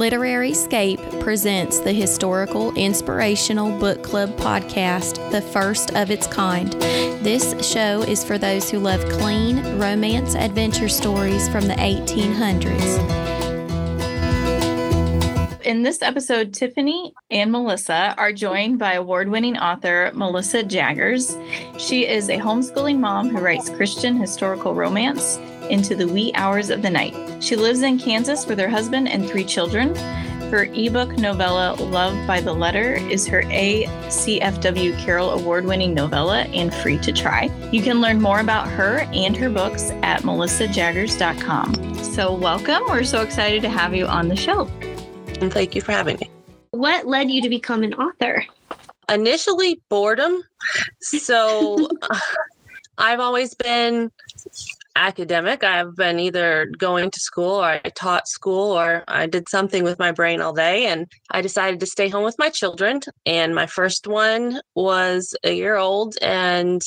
Literary Scape presents the historical inspirational book club podcast, the first of its kind. This show is for those who love clean romance adventure stories from the 1800s. In this episode, Tiffany and Melissa are joined by award winning author Melissa Jagears. She is a homeschooling mom who writes Christian historical romance into the wee hours of the night. She lives in Kansas with her husband and three children. Her ebook novella, Love by the Letter, is her ACFW Carol Award winning novella and free to try. You can learn more about her and her books at melissajagears.com. So, welcome. We're so excited to have you on the show. And thank you for having me. What led you to become an author? Initially, boredom. So, I've always been academic. I've been either going to school or I taught school or I did something with my brain all day. And I decided to stay home with my children. And my first one was a year old. And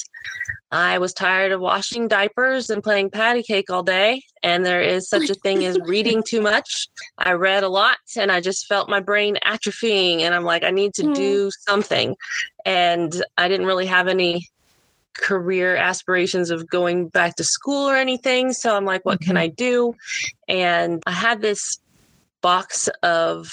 I was tired of washing diapers and playing patty cake all day. And there is such a thing as reading too much. I read a lot and I just felt my brain atrophying. And I'm like, I need to hmm. do something. And I didn't really have any career aspirations of going back to school or anything. So I'm like, what can mm-hmm. I do? And I had this box of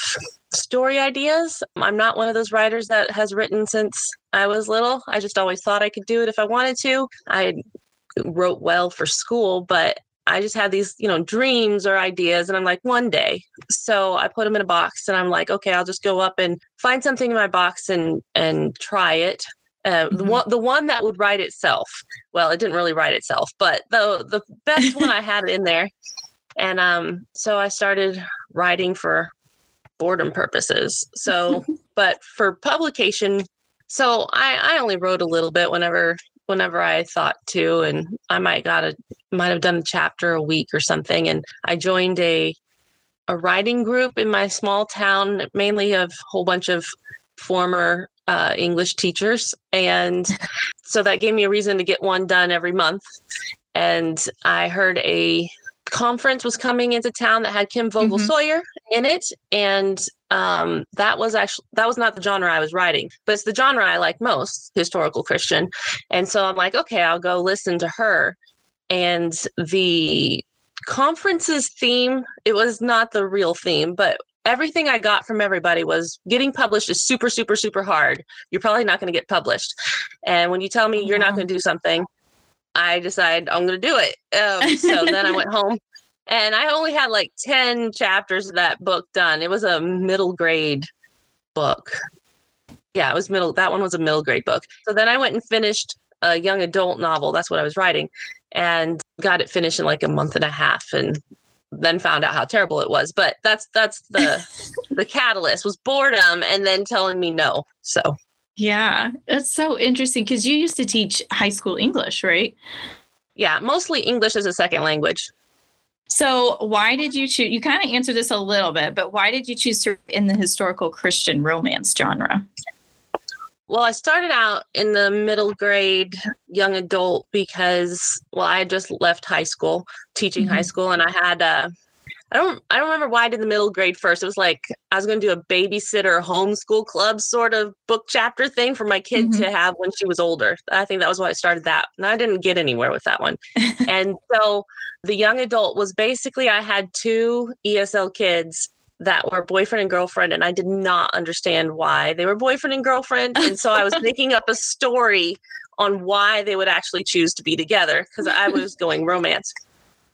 story ideas. I'm not one of those writers that has written since I was little. I just always thought I could do it if I wanted to. I wrote well for school, but I just had these, you know, dreams or ideas and I'm like one day. So I put them in a box and I'm like, okay, I'll just go up and find something in my box and and try it uh, mm-hmm. the one the one that would write itself. Well, it didn't really write itself, but the the best one I had in there. And um, so I started writing for boredom purposes. So, but for publication, so I I only wrote a little bit whenever whenever I thought to, and I might got a might have done a chapter a week or something. And I joined a a writing group in my small town, mainly of a whole bunch of former uh, English teachers. And so that gave me a reason to get one done every month. And I heard a conference was coming into town that had Kim Vogel mm-hmm. Sawyer in it. And um, that was actually that was not the genre I was writing, but it's the genre I like most, historical Christian. And so I'm like, okay, I'll go listen to her. And the conference's theme, it was not the real theme, but everything I got from everybody was getting published is super, super, super hard. You're probably not going to get published. And when you tell me you're not going to do something, I decide I'm going to do it. Um, so then I went home and I only had like 10 chapters of that book done. It was a middle grade book. Yeah, it was middle. That one was a middle grade book. So then I went and finished a young adult novel. That's what I was writing and got it finished in like a month and a half. And then found out how terrible it was. But that's that's the the catalyst was boredom and then telling me no. So yeah, that's so interesting because you used to teach high school English, right? Yeah, mostly English as a second language. So why did you choose? You kind of answered this a little bit, but why did you choose to in the historical Christian romance genre? Well, I started out in the middle grade young adult because well, I just left high school, teaching mm-hmm. high school, and I had uh I don't I don't remember why I did the middle grade first. It was like I was going to do a babysitter homeschool club sort of book chapter thing for my kid mm-hmm. to have when she was older. I think that was why I started that. And I didn't get anywhere with that one. and so the young adult was basically I had two ESL kids that were boyfriend and girlfriend and I did not understand why they were boyfriend and girlfriend and so I was making up a story on why they would actually choose to be together because I was going romance.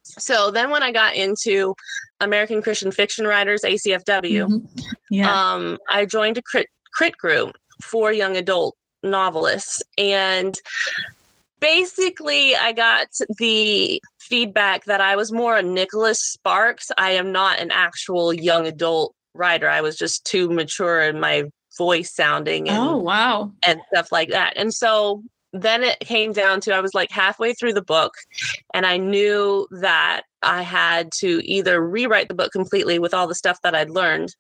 So then when I got into American Christian Fiction Writers ACFW, mm-hmm. yeah. um, I joined a crit, crit group for young adult novelists and basically I got the feedback that I was more a Nicholas Sparks. I am not an actual young adult writer. I was just too mature in my voice sounding and, oh wow and stuff like that. And so then it came down to I was like halfway through the book and I knew that I had to either rewrite the book completely with all the stuff that I'd learned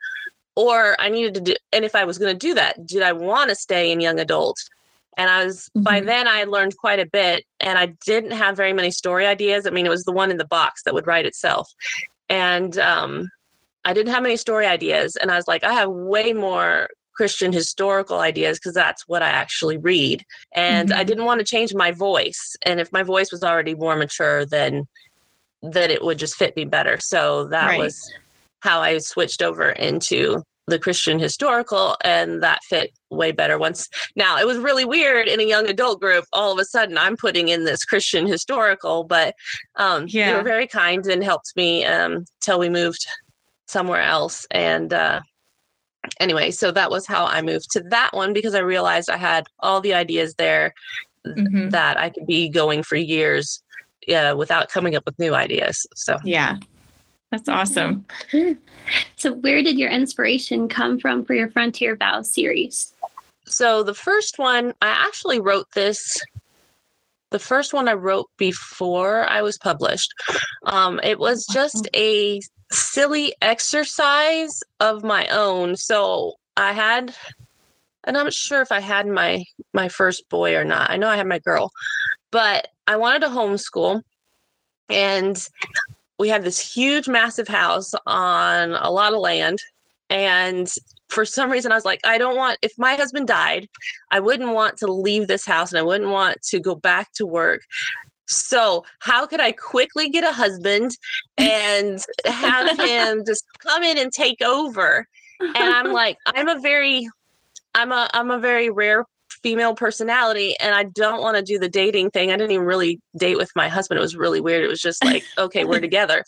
or I needed to do and if I was going to do that, did I want to stay in young adult? And I was mm-hmm. by then I had learned quite a bit and I didn't have very many story ideas. I mean, it was the one in the box that would write itself. And um I didn't have any story ideas. And I was like, I have way more Christian historical ideas because that's what I actually read. And mm-hmm. I didn't want to change my voice. And if my voice was already more mature, then then it would just fit me better. So that right. was how I switched over into the Christian historical, and that fit way better. Once now, it was really weird in a young adult group. All of a sudden, I'm putting in this Christian historical, but um, yeah. they were very kind and helped me um, till we moved somewhere else. And uh, anyway, so that was how I moved to that one because I realized I had all the ideas there mm-hmm. that I could be going for years yeah, without coming up with new ideas. So yeah, that's awesome. So, where did your inspiration come from for your Frontier Vows series? So, the first one, I actually wrote this. The first one I wrote before I was published. Um, it was just a silly exercise of my own. So, I had, and I'm not sure if I had my my first boy or not. I know I had my girl, but I wanted to homeschool. And we had this huge, massive house on a lot of land. And for some reason, I was like, I don't want, if my husband died, I wouldn't want to leave this house and I wouldn't want to go back to work. So, how could I quickly get a husband and have him just come in and take over? And I'm like, I'm a very I'm a I'm a very rare female personality and I don't want to do the dating thing. I didn't even really date with my husband. It was really weird. It was just like, okay, we're together.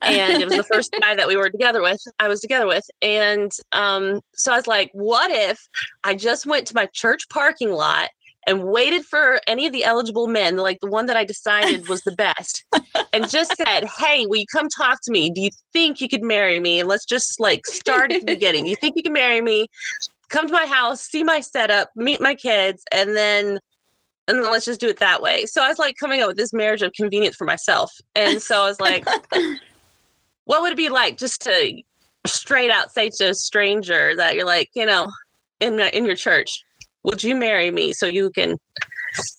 And it was the first guy that we were together with, I was together with. And um, so I was like, what if I just went to my church parking lot and waited for any of the eligible men, like the one that I decided was the best, and just said, Hey, will you come talk to me? Do you think you could marry me? And let's just like start at the beginning. You think you can marry me? Come to my house, see my setup, meet my kids, and then and then let's just do it that way. So I was like coming up with this marriage of convenience for myself. And so I was like, what would it be like just to straight out say to a stranger that you're like, you know, in in your church, would you marry me so you can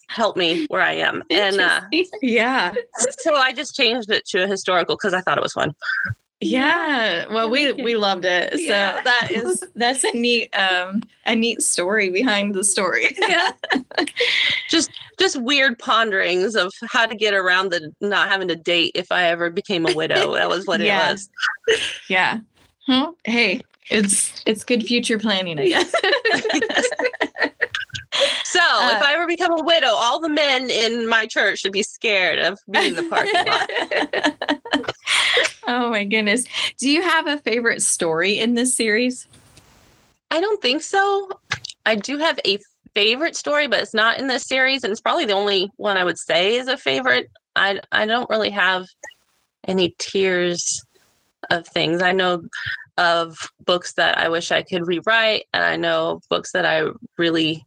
help me where I am? And uh, yeah, so I just changed it to a historical because I thought it was fun. Yeah. Well, we we loved it. So yeah. that is that's a neat um a neat story behind the story. Yeah. just just weird ponderings of how to get around the not having to date if I ever became a widow. That was what it was. Yeah. Huh? Hey, it's it's good future planning, I guess. So uh, if I ever become a widow, all the men in my church should be scared of being in the parking lot. Oh my goodness. Do you have a favorite story in this series? I don't think so. I do have a favorite story, but it's not in this series, and it's probably the only one I would say is a favorite. I I don't really have any tiers of things. I know of books that I wish I could rewrite, and I know books that I really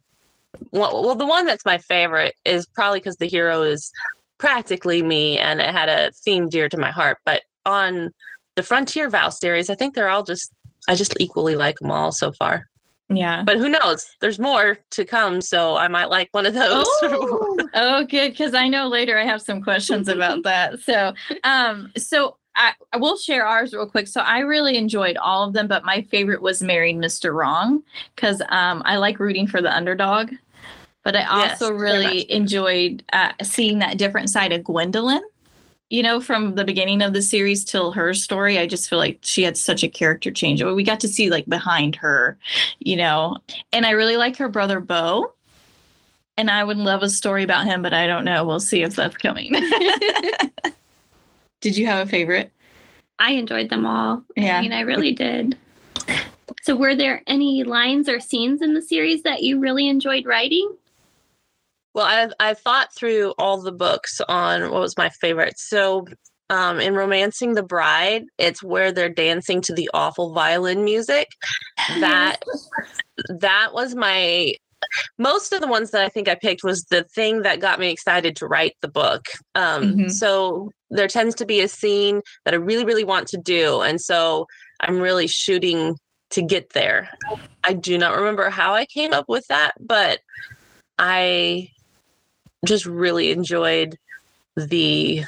well, well, the one that's my favorite is probably because the hero is practically me and it had a theme dear to my heart. But on the Frontier Vow series, I think they're all just, I just equally like them all so far. Yeah. But who knows? There's more to come. So I might like one of those. Oh, oh good. Because I know later I have some questions about that. So, um, so I, I will share ours real quick. So I really enjoyed all of them, but my favorite was Married Mr. Wrong because um, I like rooting for the underdog. But I also yes, really enjoyed uh, seeing that different side of Gwendolyn. You know, from the beginning of the series till her story, I just feel like she had such a character change. We got to see like behind her, you know, and I really like her brother Bo. And I would love a story about him, but I don't know. We'll see if that's coming. did you have a favorite? I enjoyed them all. Yeah. I mean, I really did. So, were there any lines or scenes in the series that you really enjoyed writing? Well, I I thought through all the books on what was my favorite. So, um, in Romancing the Bride, it's where they're dancing to the awful violin music. That that was my most of the ones that I think I picked was the thing that got me excited to write the book. Um, mm-hmm. So there tends to be a scene that I really, really want to do. And so I'm really shooting to get there. I do not remember how I came up with that, but I just really enjoyed the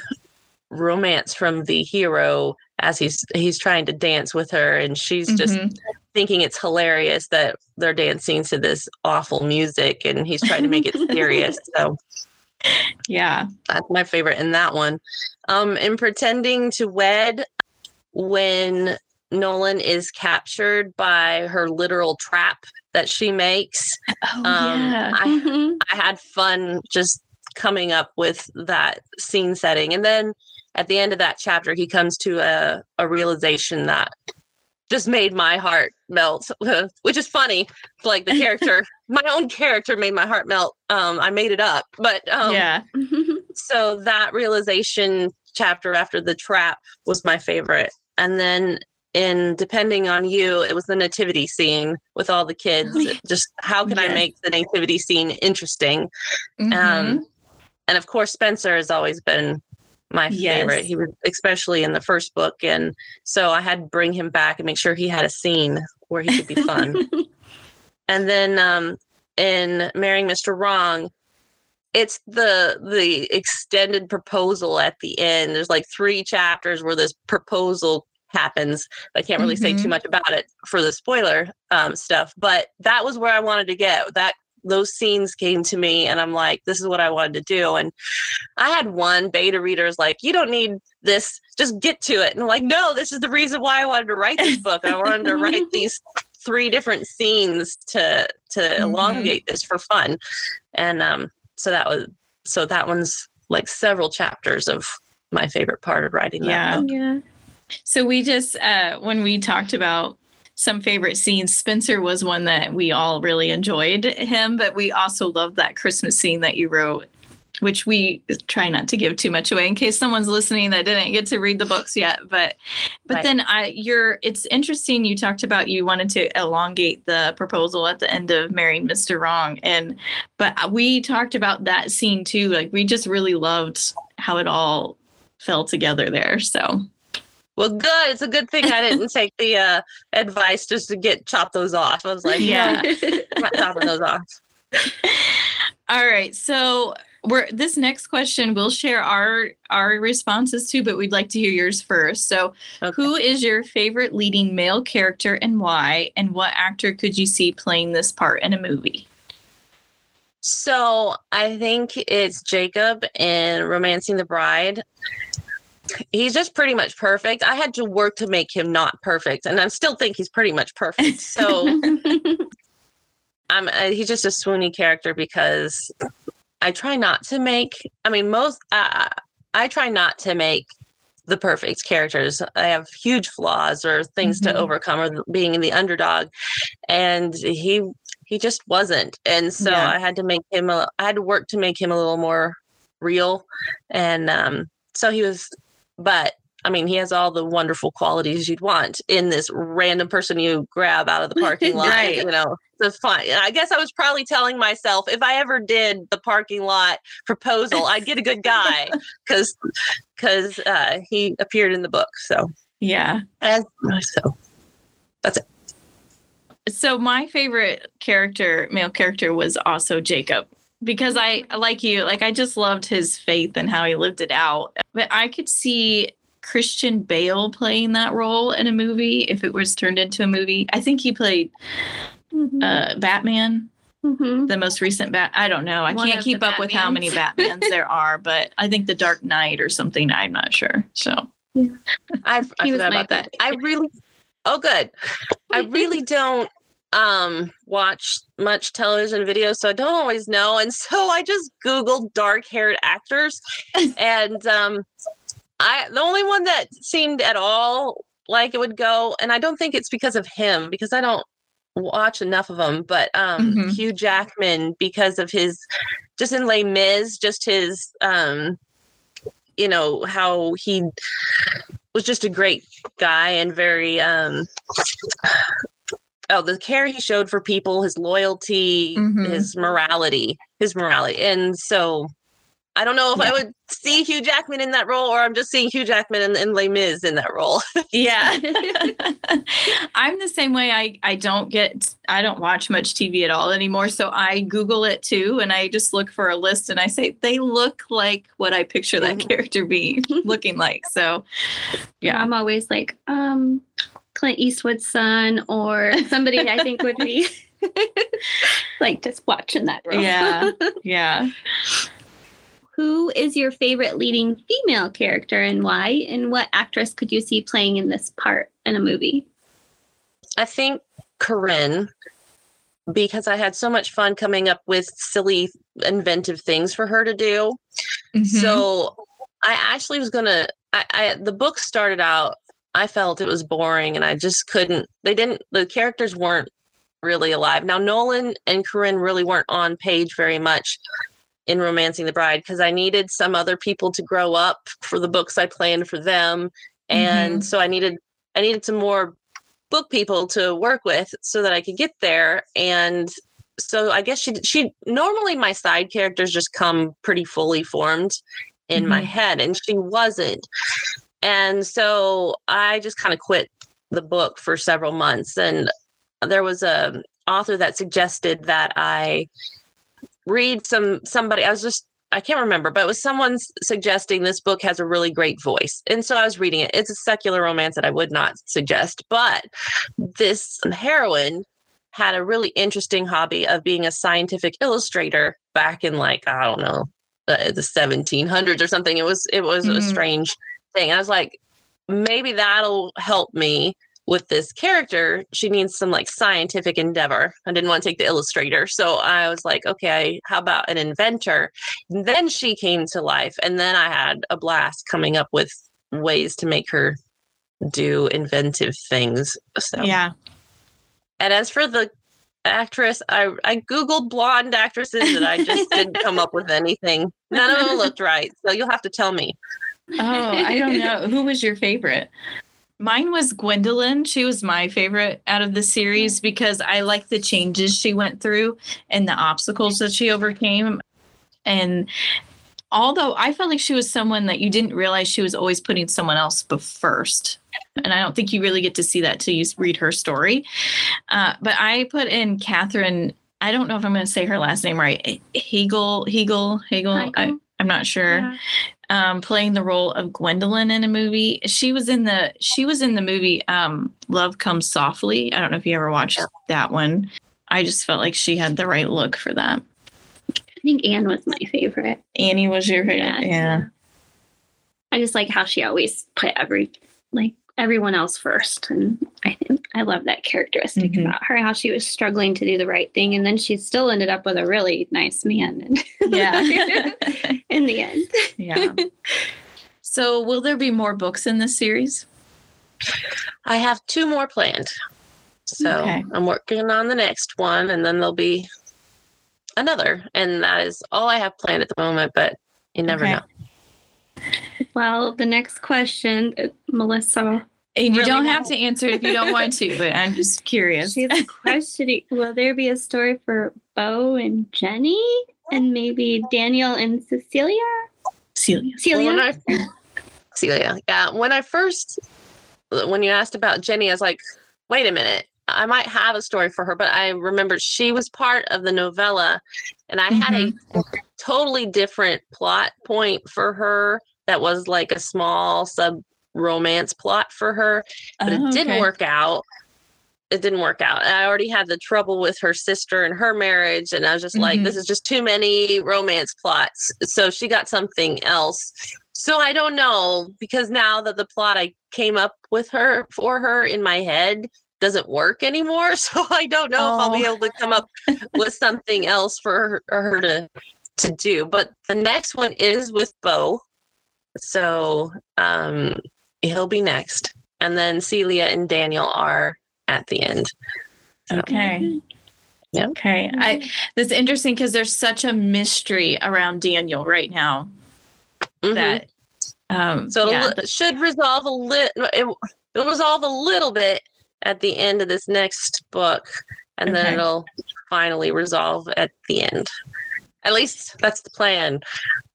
romance from the hero as he's he's trying to dance with her and she's just mm-hmm. thinking it's hilarious that they're dancing to this awful music and he's trying to make it serious so. Yeah. That's my favorite in that one. Um in pretending to wed when nolan is captured by her literal trap that she makes oh, um yeah. I, mm-hmm. I had fun just coming up with that scene setting and then at the end of that chapter, he comes to a, a realization that just made my heart melt, which is funny. Like the character, my own character made my heart melt. Um, I made it up, but um, yeah. so that realization chapter after the trap was my favorite, and then in depending on you, it was the nativity scene with all the kids. Oh, just how can yes. I make the nativity scene interesting? Mm-hmm. Um, and of course, Spencer has always been my yes. favorite. He was especially in the first book, and so I had to bring him back and make sure he had a scene where he could be fun. and then um, in marrying Mr. Wrong, it's the the extended proposal at the end. There's like three chapters where this proposal happens. I can't really mm-hmm. say too mm-hmm. much about it for the spoiler um, stuff, but that was where I wanted to get. That those scenes came to me and I'm like, this is what I wanted to do. And I had one beta readers like, you don't need this, just get to it. And I'm like, no, this is the reason why I wanted to write this book. I wanted to write these three different scenes to to mm-hmm. elongate this for fun. And um so that was so that one's like several chapters of my favorite part of writing yeah. Yeah. So we just uh when we talked about some favorite scenes. Spencer was one that we all really enjoyed him, but we also loved that Christmas scene that you wrote, which we try not to give too much away in case someone's listening that didn't get to read the books yet. But but right. then I you're it's interesting you talked about you wanted to elongate the proposal at the end of Marrying Mr. Wrong. And but we talked about that scene too. Like we just really loved how it all fell together there. So well, good. It's a good thing I didn't take the uh, advice just to get chop those off. I was like, yeah, not chopping those off. All right. So we're this next question we'll share our our responses to, but we'd like to hear yours first. So okay. who is your favorite leading male character and why? And what actor could you see playing this part in a movie? So I think it's Jacob in Romancing the Bride he's just pretty much perfect. I had to work to make him not perfect, and I still think he's pretty much perfect. So I'm uh, he's just a swoony character because I try not to make. I mean, most uh, I try not to make the perfect characters. I have huge flaws or things mm-hmm. to overcome, or being in the underdog, and he he just wasn't. And so yeah. I had to make him. A, I had to work to make him a little more real, and um, so he was but I mean, he has all the wonderful qualities you'd want in this random person you grab out of the parking lot. right. You know, it's fine. I guess I was probably telling myself if I ever did the parking lot proposal, I'd get a good guy because because uh, he appeared in the book. So yeah, and so that's it. So my favorite character, male character, was also Jacob because I like you, like I just loved his faith and how he lived it out. But I could see Christian Bale playing that role in a movie if it was turned into a movie. I think he played mm-hmm. uh, Batman. Mm-hmm. The most recent bat, I don't know. I One can't keep up Batmans. with how many Batmans there are, but I think the Dark Knight or something. I'm not sure. So, yeah. I, I forgot about that. I really, oh, good. I really don't um watch much television videos so i don't always know and so i just googled dark haired actors and um i the only one that seemed at all like it would go and i don't think it's because of him because i don't watch enough of them but um mm-hmm. hugh jackman because of his just in Les Mis just his um you know how he was just a great guy and very um oh the care he showed for people his loyalty mm-hmm. his morality his morality and so I don't know if yeah. I would see Hugh Jackman in that role or I'm just seeing Hugh Jackman and, and Les Mis in that role. yeah. I'm the same way. I, I don't get, I don't watch much TV at all anymore. So I Google it too. And I just look for a list and I say, they look like what I picture that mm-hmm. character being looking like. So yeah. I'm always like, um, Clint Eastwood's son or somebody I think would be like just watching that role. Yeah. Yeah. Who is your favorite leading female character and why? And what actress could you see playing in this part in a movie? I think Corinne, because I had so much fun coming up with silly, inventive things for her to do. Mm-hmm. So I actually was gonna. I, I the book started out. I felt it was boring, and I just couldn't. They didn't. The characters weren't really alive. Now Nolan and Corinne really weren't on page very much in Romancing the Bride because I needed some other people to grow up for the books I planned for them. And mm-hmm. so I needed I needed some more book people to work with so that I could get there. And so I guess she she normally my side characters just come pretty fully formed in mm-hmm. my head and she wasn't. And so I just kind of quit the book for several months and there was a author that suggested that I read some somebody i was just i can't remember but it was someone suggesting this book has a really great voice. And so i was reading it. It's a secular romance that i would not suggest but this heroine had a really interesting hobby of being a scientific illustrator back in like i don't know the, the 1700s or something. It was it was mm. a strange thing i was like maybe that'll help me with this character, she needs some like scientific endeavor. I didn't want to take the illustrator. So I was like, okay, how about an inventor? And then she came to life. And then I had a blast coming up with ways to make her do inventive things. So yeah. And as for the actress, I I googled blonde actresses and I just didn't come up with anything. None of them looked right. So you'll have to tell me. Oh, I don't know. Who was your favorite? Mine was Gwendolyn. She was my favorite out of the series because I like the changes she went through and the obstacles that she overcame. And although I felt like she was someone that you didn't realize she was always putting someone else first. And I don't think you really get to see that till you read her story. Uh, but I put in Katherine. I don't know if I'm going to say her last name right. Hegel, Hegel, Hegel. Hegel. I, am not sure. Yeah um, playing the role of Gwendolyn in a movie. She was in the she was in the movie um, Love Comes Softly. I don't know if you ever watched that one. I just felt like she had the right look for that. I think Anne was my favorite. Annie was your favorite. Yeah. yeah. I just like how she always put every like everyone else first. And I think I love that characteristic mm-hmm. about her, how she was struggling to do the right thing. And then she still ended up with a really nice man. yeah. in the end. yeah. So, will there be more books in this series? I have two more planned. So, okay. I'm working on the next one, and then there'll be another. And that is all I have planned at the moment, but you never okay. know. Well, the next question, uh, Melissa. And you really don't have to answer if you don't want to, but I'm just curious. She's questioning Will there be a story for Bo and Jenny? And maybe Daniel and Cecilia? Celia. Celia. Well, I, Celia. Yeah. When I first, when you asked about Jenny, I was like, wait a minute. I might have a story for her, but I remembered she was part of the novella and I mm-hmm. had a mm-hmm. totally different plot point for her that was like a small sub romance plot for her, but oh, it didn't okay. work out. It didn't work out. I already had the trouble with her sister and her marriage, and I was just mm-hmm. like, this is just too many romance plots. So she got something else. So I don't know because now that the plot I came up with her for her in my head doesn't work anymore. So I don't know oh. if I'll be oh. able to come up with something else for her, her to to do. But the next one is with Bo. So um, he'll be next. And then Celia and Daniel are at the end. So, okay. Yeah. Okay. I that's interesting because there's such a mystery around Daniel right now mm-hmm. that um so yeah. it should resolve a little it, it'll resolve a little bit at the end of this next book and okay. then it'll finally resolve at the end. At least that's the plan.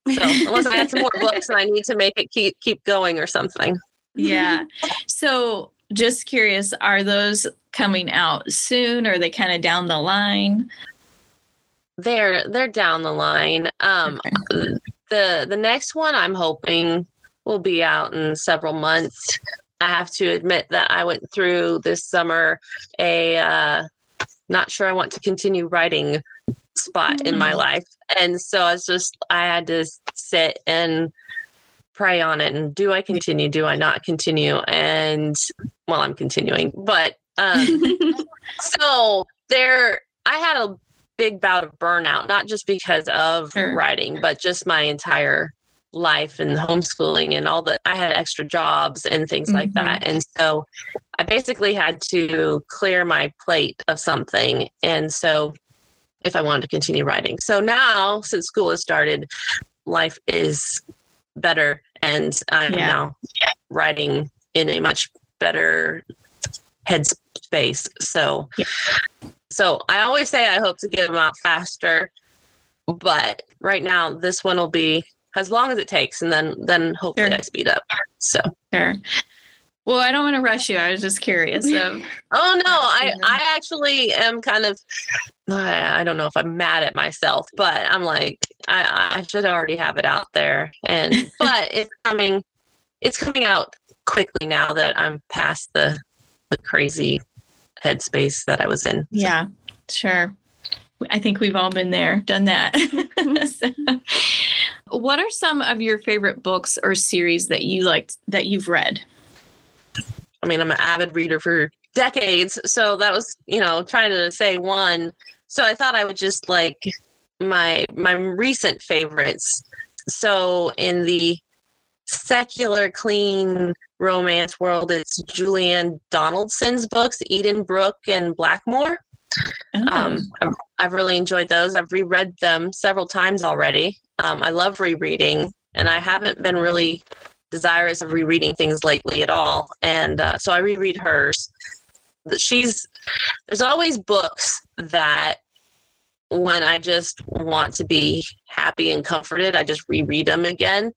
So unless I have some more books and I need to make it keep keep going or something. Yeah. So just curious, are those coming out soon? Or are they kind of down the line? They're they're down the line. Um Okay. the the next one I'm hoping will be out in several months. I have to admit that I went through this summer a uh not sure I want to continue writing spot in my Mm. life. And so I was just I had to sit and pray on it and do I continue? Do I not continue? And well, I'm continuing. But um so there I had a big bout of burnout, not just because of Sure. writing, but just my entire life and homeschooling and all the I had extra jobs and things like Mhm. that. And so I basically had to clear my plate of something. And so if I wanted to continue writing. So now since school has started, life is better and I'm Yeah. now writing in a much better headspace. So Yeah. so I always say I hope to get them out faster, but right now this one will be as long as it takes, and then then hopefully Sure. I speed up. So Sure. Well, I don't want to rush you. I was just curious. Oh no, I I actually am kind of I don't know if I'm mad at myself, but I'm like I I should already have it out there, and but it's coming it's coming out quickly now that I'm past the the crazy headspace that I was in. yeah, sure. I think we've all been there, done that. So, what are some of your favorite books or series that you liked that you've read? I mean, I'm an avid reader for decades, so that was, you know, trying to say one. So I thought I would just like my my recent favorites. So in the secular clean romance world, it's Julianne Donaldson's books, Edenbrooke and Blackmoore. Oh, Um, I've, I've really enjoyed those. I've reread them several times already. Um, I love rereading, and I haven't been really desirous of rereading things lately at all. And uh, so I reread hers. She's there's always books that when I just want to be happy and comforted, I just reread them again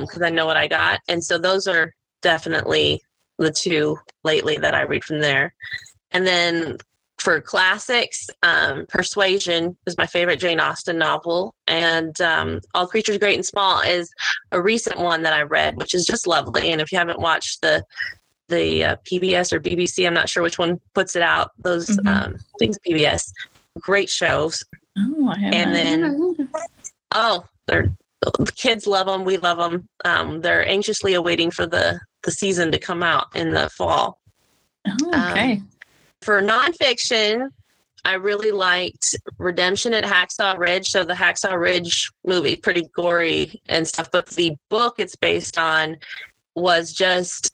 because I know what I got. And so those are definitely the two lately that I read from there. And then for classics, um, Persuasion is my favorite Jane Austen novel, and um, All Creatures Great and Small is a recent one that I read, which is just lovely. And if you haven't watched the the uh, PBS or BBC, I'm not sure which one puts it out. Those Mhm. um, things, PBS, great shows. oh, I haven't. And then Oh, they're the kids love them. We love them. Um, they're anxiously awaiting for the the season to come out in the fall. oh, okay. For nonfiction, I really liked Redemption at Hacksaw Ridge. So the Hacksaw Ridge movie, pretty gory and stuff, but the book it's based on was just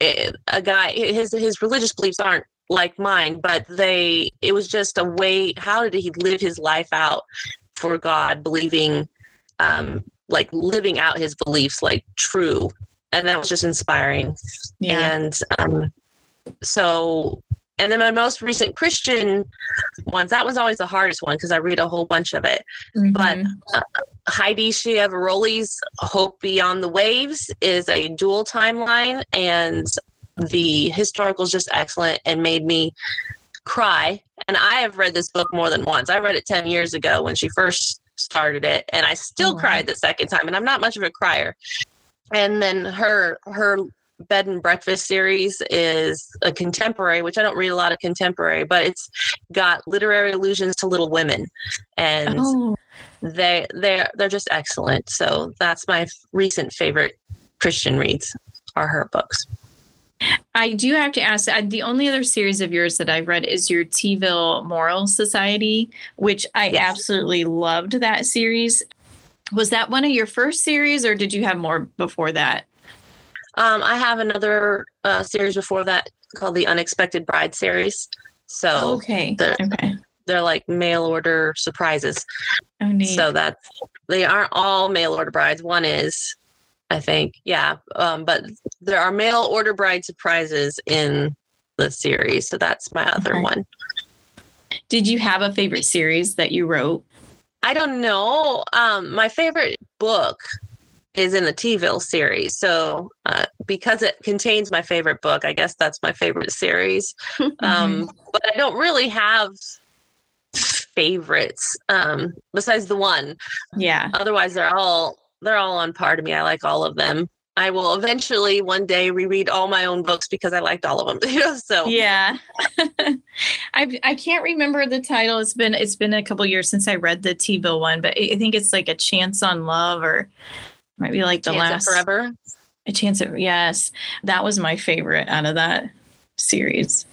eh, a guy. His his religious beliefs aren't like mine, but they it was just a way. How did he live his life out for God, believing, um, like living out his beliefs like true, and that was just inspiring. yeah. And um, so, and then my most recent Christian ones, that was always the hardest one because I read a whole bunch of it. But Mhm. Heidi Chiavaroli's Hope Beyond the Waves is a dual timeline, and the historical is just excellent and made me cry. And I have read this book more than once. I read it 10 years ago when she first started it, and I still Oh, cried the second time. And I'm not much of a crier. And then her her bed and breakfast series is a contemporary, which I don't read a lot of contemporary, but it's got literary allusions to Little Women, and oh, they they're they're just excellent. So that's my recent favorite Christian reads are her books. I do have to ask. uh, The only other series of yours that I've read is your Teaville Moral Society, which I Yes. absolutely loved. That series was that one of your first series, or did you have more before that? Um, I have another uh, series before that called the Unexpected Bride series. So okay, the- okay, they're like mail order surprises. oh neat. So that's they aren't all mail order brides. One is, I think, yeah. Um, but there are mail order bride surprises in the series. So that's my other Okay. one. did you have a favorite series that you wrote? I don't know. Um, my favorite book is in the Teaville series. So uh, because it contains my favorite book, I guess that's my favorite series. Um, but I don't really have favorites um, besides the one. Yeah. Otherwise, they're all they're all on par to me. I like all of them. I will eventually one day reread all my own books because I liked all of them. You know, so Yeah. I I can't remember the title. It's been it's been a couple years since I read the Teaville one, but I think it's like a chance on love or might be like the Chance last forever. a chance of yes. That was my favorite out of that series.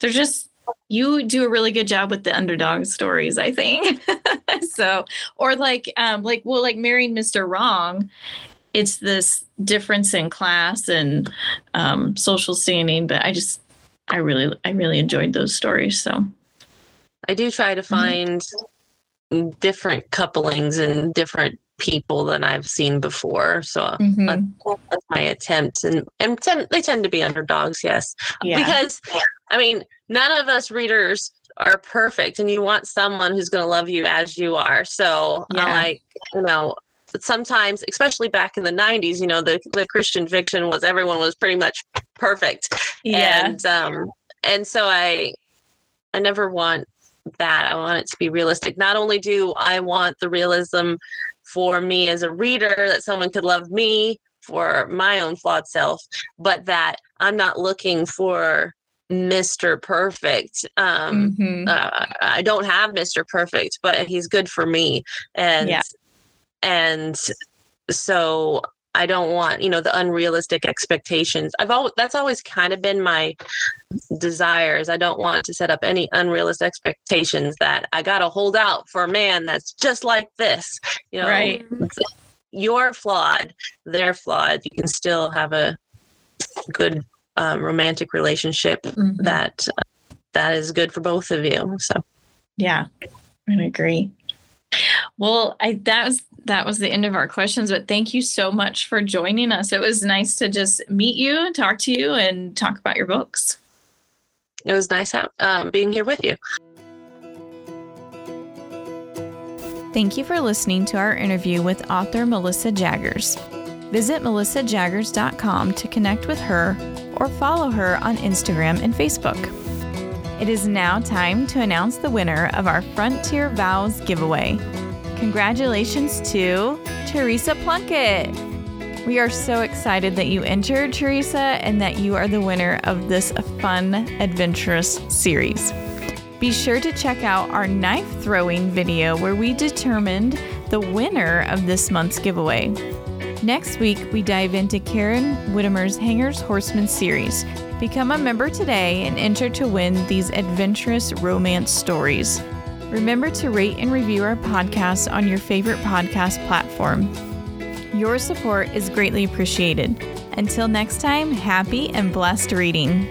They're just you do a really good job with the underdog stories, I think. so or like um like well like marrying Mr. Wrong, it's this difference in class and um social standing, but I just I really I really enjoyed those stories. So I do try to find different couplings and different people than I've seen before. So Mhm. that's, that's my attempt, and and tend, they tend to be underdogs, yes, yeah. because I mean, none of us readers are perfect, and you want someone who's going to love you as you are. So Yeah. I like, you know. Sometimes, especially back in the '90s, you know, the the Christian fiction was everyone was pretty much perfect, yeah. and um and so i i never want that i want it to be realistic not only do i want the realism for me as a reader that someone could love me for my own flawed self but that i'm not looking for mr perfect um Mhm. uh, I don't have Mr. Perfect, but he's good for me. And Yeah. and so I don't want, you know, the unrealistic expectations. I've always that's always kind of been my desires. I don't want to set up any unrealistic expectations that I got to hold out for a man that's just like this. You know, Right. you're flawed, they're flawed. You can still have a good um, romantic relationship Mhm. that uh, that is good for both of you. So Yeah, I agree. Well, I that was that was the end of our questions, but thank you so much for joining us. It was nice to just meet you, talk to you, and talk about your books. it was nice out, um, being here with you. Thank you for listening to our interview with author Melissa Jagears. Visit melissajagears.com to connect with her or follow her on Instagram and Facebook. It is now time to announce the winner of our Frontier Vows giveaway. Congratulations to Teresa Plunkett. We are so excited that you entered, Teresa, and that you are the winner of this fun, adventurous series. Be sure to check out our knife throwing video where we determined the winner of this month's giveaway. Next week, we dive into Karen Witemeyer's Hanger's Horsemen series. Become a member today and enter to win these adventurous romance stories. Remember to rate and review our podcast on your favorite podcast platform. Your support is greatly appreciated. Until next time, happy and blessed reading.